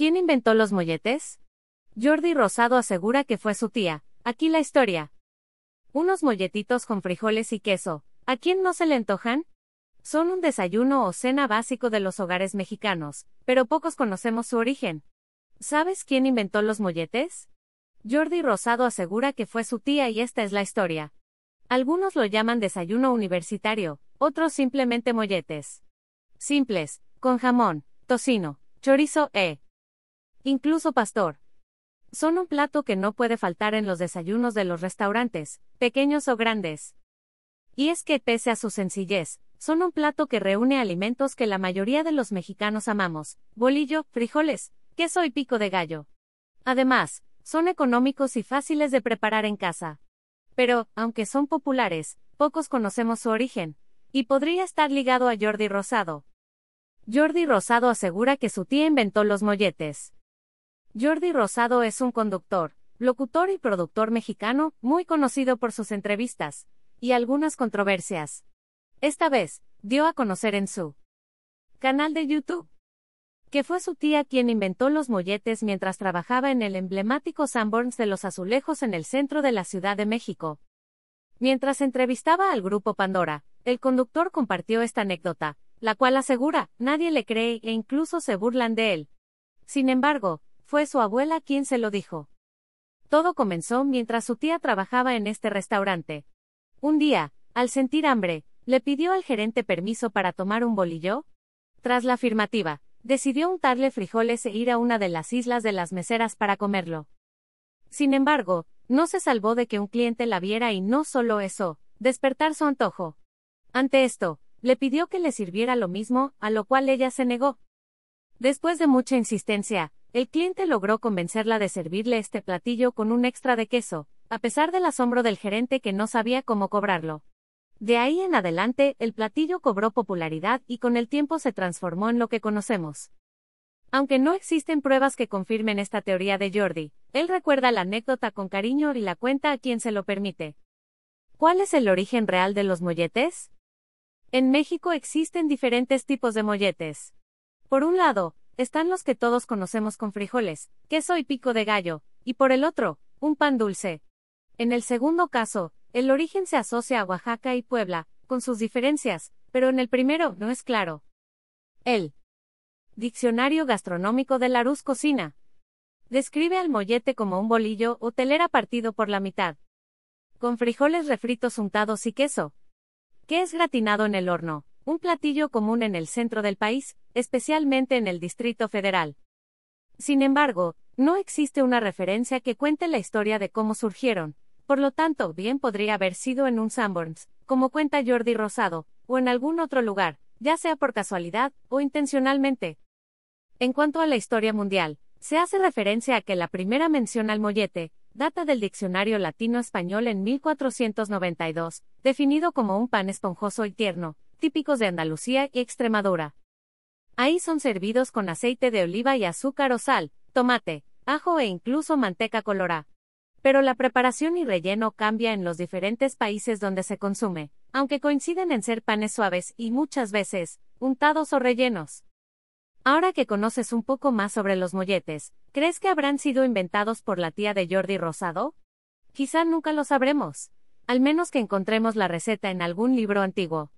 ¿Quién inventó los molletes? Jordi Rosado asegura que fue su tía. Aquí la historia. Unos molletitos con frijoles y queso. ¿A quién no se le antojan? Son un desayuno o cena básico de los hogares mexicanos, pero pocos conocemos su origen. ¿Sabes quién inventó los molletes? Jordi Rosado asegura que fue su tía y esta es la historia. Algunos lo llaman desayuno universitario, otros simplemente molletes. Simples, con jamón, tocino, chorizo e incluso pastor. Son un plato que no puede faltar en los desayunos de los restaurantes, pequeños o grandes. Y es que, pese a su sencillez, son un plato que reúne alimentos que la mayoría de los mexicanos amamos, bolillo, frijoles, queso y pico de gallo. Además, son económicos y fáciles de preparar en casa. Pero, aunque son populares, pocos conocemos su origen, y podría estar ligado a Jordi Rosado. Jordi Rosado asegura que su tía inventó los molletes. Jordi Rosado es un conductor, locutor y productor mexicano, muy conocido por sus entrevistas y algunas controversias. Esta vez, dio a conocer en su canal de YouTube que fue su tía quien inventó los molletes mientras trabajaba en el emblemático Sanborns de los Azulejos en el centro de la Ciudad de México. Mientras entrevistaba al grupo Pandora, el conductor compartió esta anécdota, la cual asegura, nadie le cree e incluso se burlan de él. Sin embargo, fue su abuela quien se lo dijo. Todo comenzó mientras su tía trabajaba en este restaurante. Un día, al sentir hambre, le pidió al gerente permiso para tomar un bolillo. Tras la afirmativa, decidió untarle frijoles e ir a una de las islas de las meseras para comerlo. Sin embargo, no se salvó de que un cliente la viera y no solo eso, despertar su antojo. Ante esto, le pidió que le sirviera lo mismo, a lo cual ella se negó. Después de mucha insistencia, el cliente logró convencerla de servirle este platillo con un extra de queso, a pesar del asombro del gerente que no sabía cómo cobrarlo. De ahí en adelante, el platillo cobró popularidad y con el tiempo se transformó en lo que conocemos. Aunque no existen pruebas que confirmen esta teoría de Jordi, él recuerda la anécdota con cariño y la cuenta a quien se lo permite. ¿Cuál es el origen real de los molletes? En México existen diferentes tipos de molletes. Por un lado, están los que todos conocemos con frijoles, queso y pico de gallo, y por el otro, un pan dulce. En el segundo caso, el origen se asocia a Oaxaca y Puebla, con sus diferencias, pero en el primero no es claro. El Diccionario Gastronómico de Larus Cocina describe al mollete como un bolillo o telera partido por la mitad, con frijoles refritos untados y queso, que es gratinado en el horno un platillo común en el centro del país, especialmente en el Distrito Federal. Sin embargo, no existe una referencia que cuente la historia de cómo surgieron, por lo tanto, bien podría haber sido en un Sanborns, como cuenta Jordi Rosado, o en algún otro lugar, ya sea por casualidad o intencionalmente. En cuanto a la historia mundial, se hace referencia a que la primera mención al mollete, data del diccionario latino-español en 1492, definido como un pan esponjoso y tierno, típicos de Andalucía y Extremadura. Ahí son servidos con aceite de oliva y azúcar o sal, tomate, ajo e incluso manteca colorada. Pero la preparación y relleno cambia en los diferentes países donde se consume, aunque coinciden en ser panes suaves y muchas veces, untados o rellenos. Ahora que conoces un poco más sobre los molletes, ¿crees que habrán sido inventados por la tía de Jordi Rosado? Quizá nunca lo sabremos, al menos que encontremos la receta en algún libro antiguo.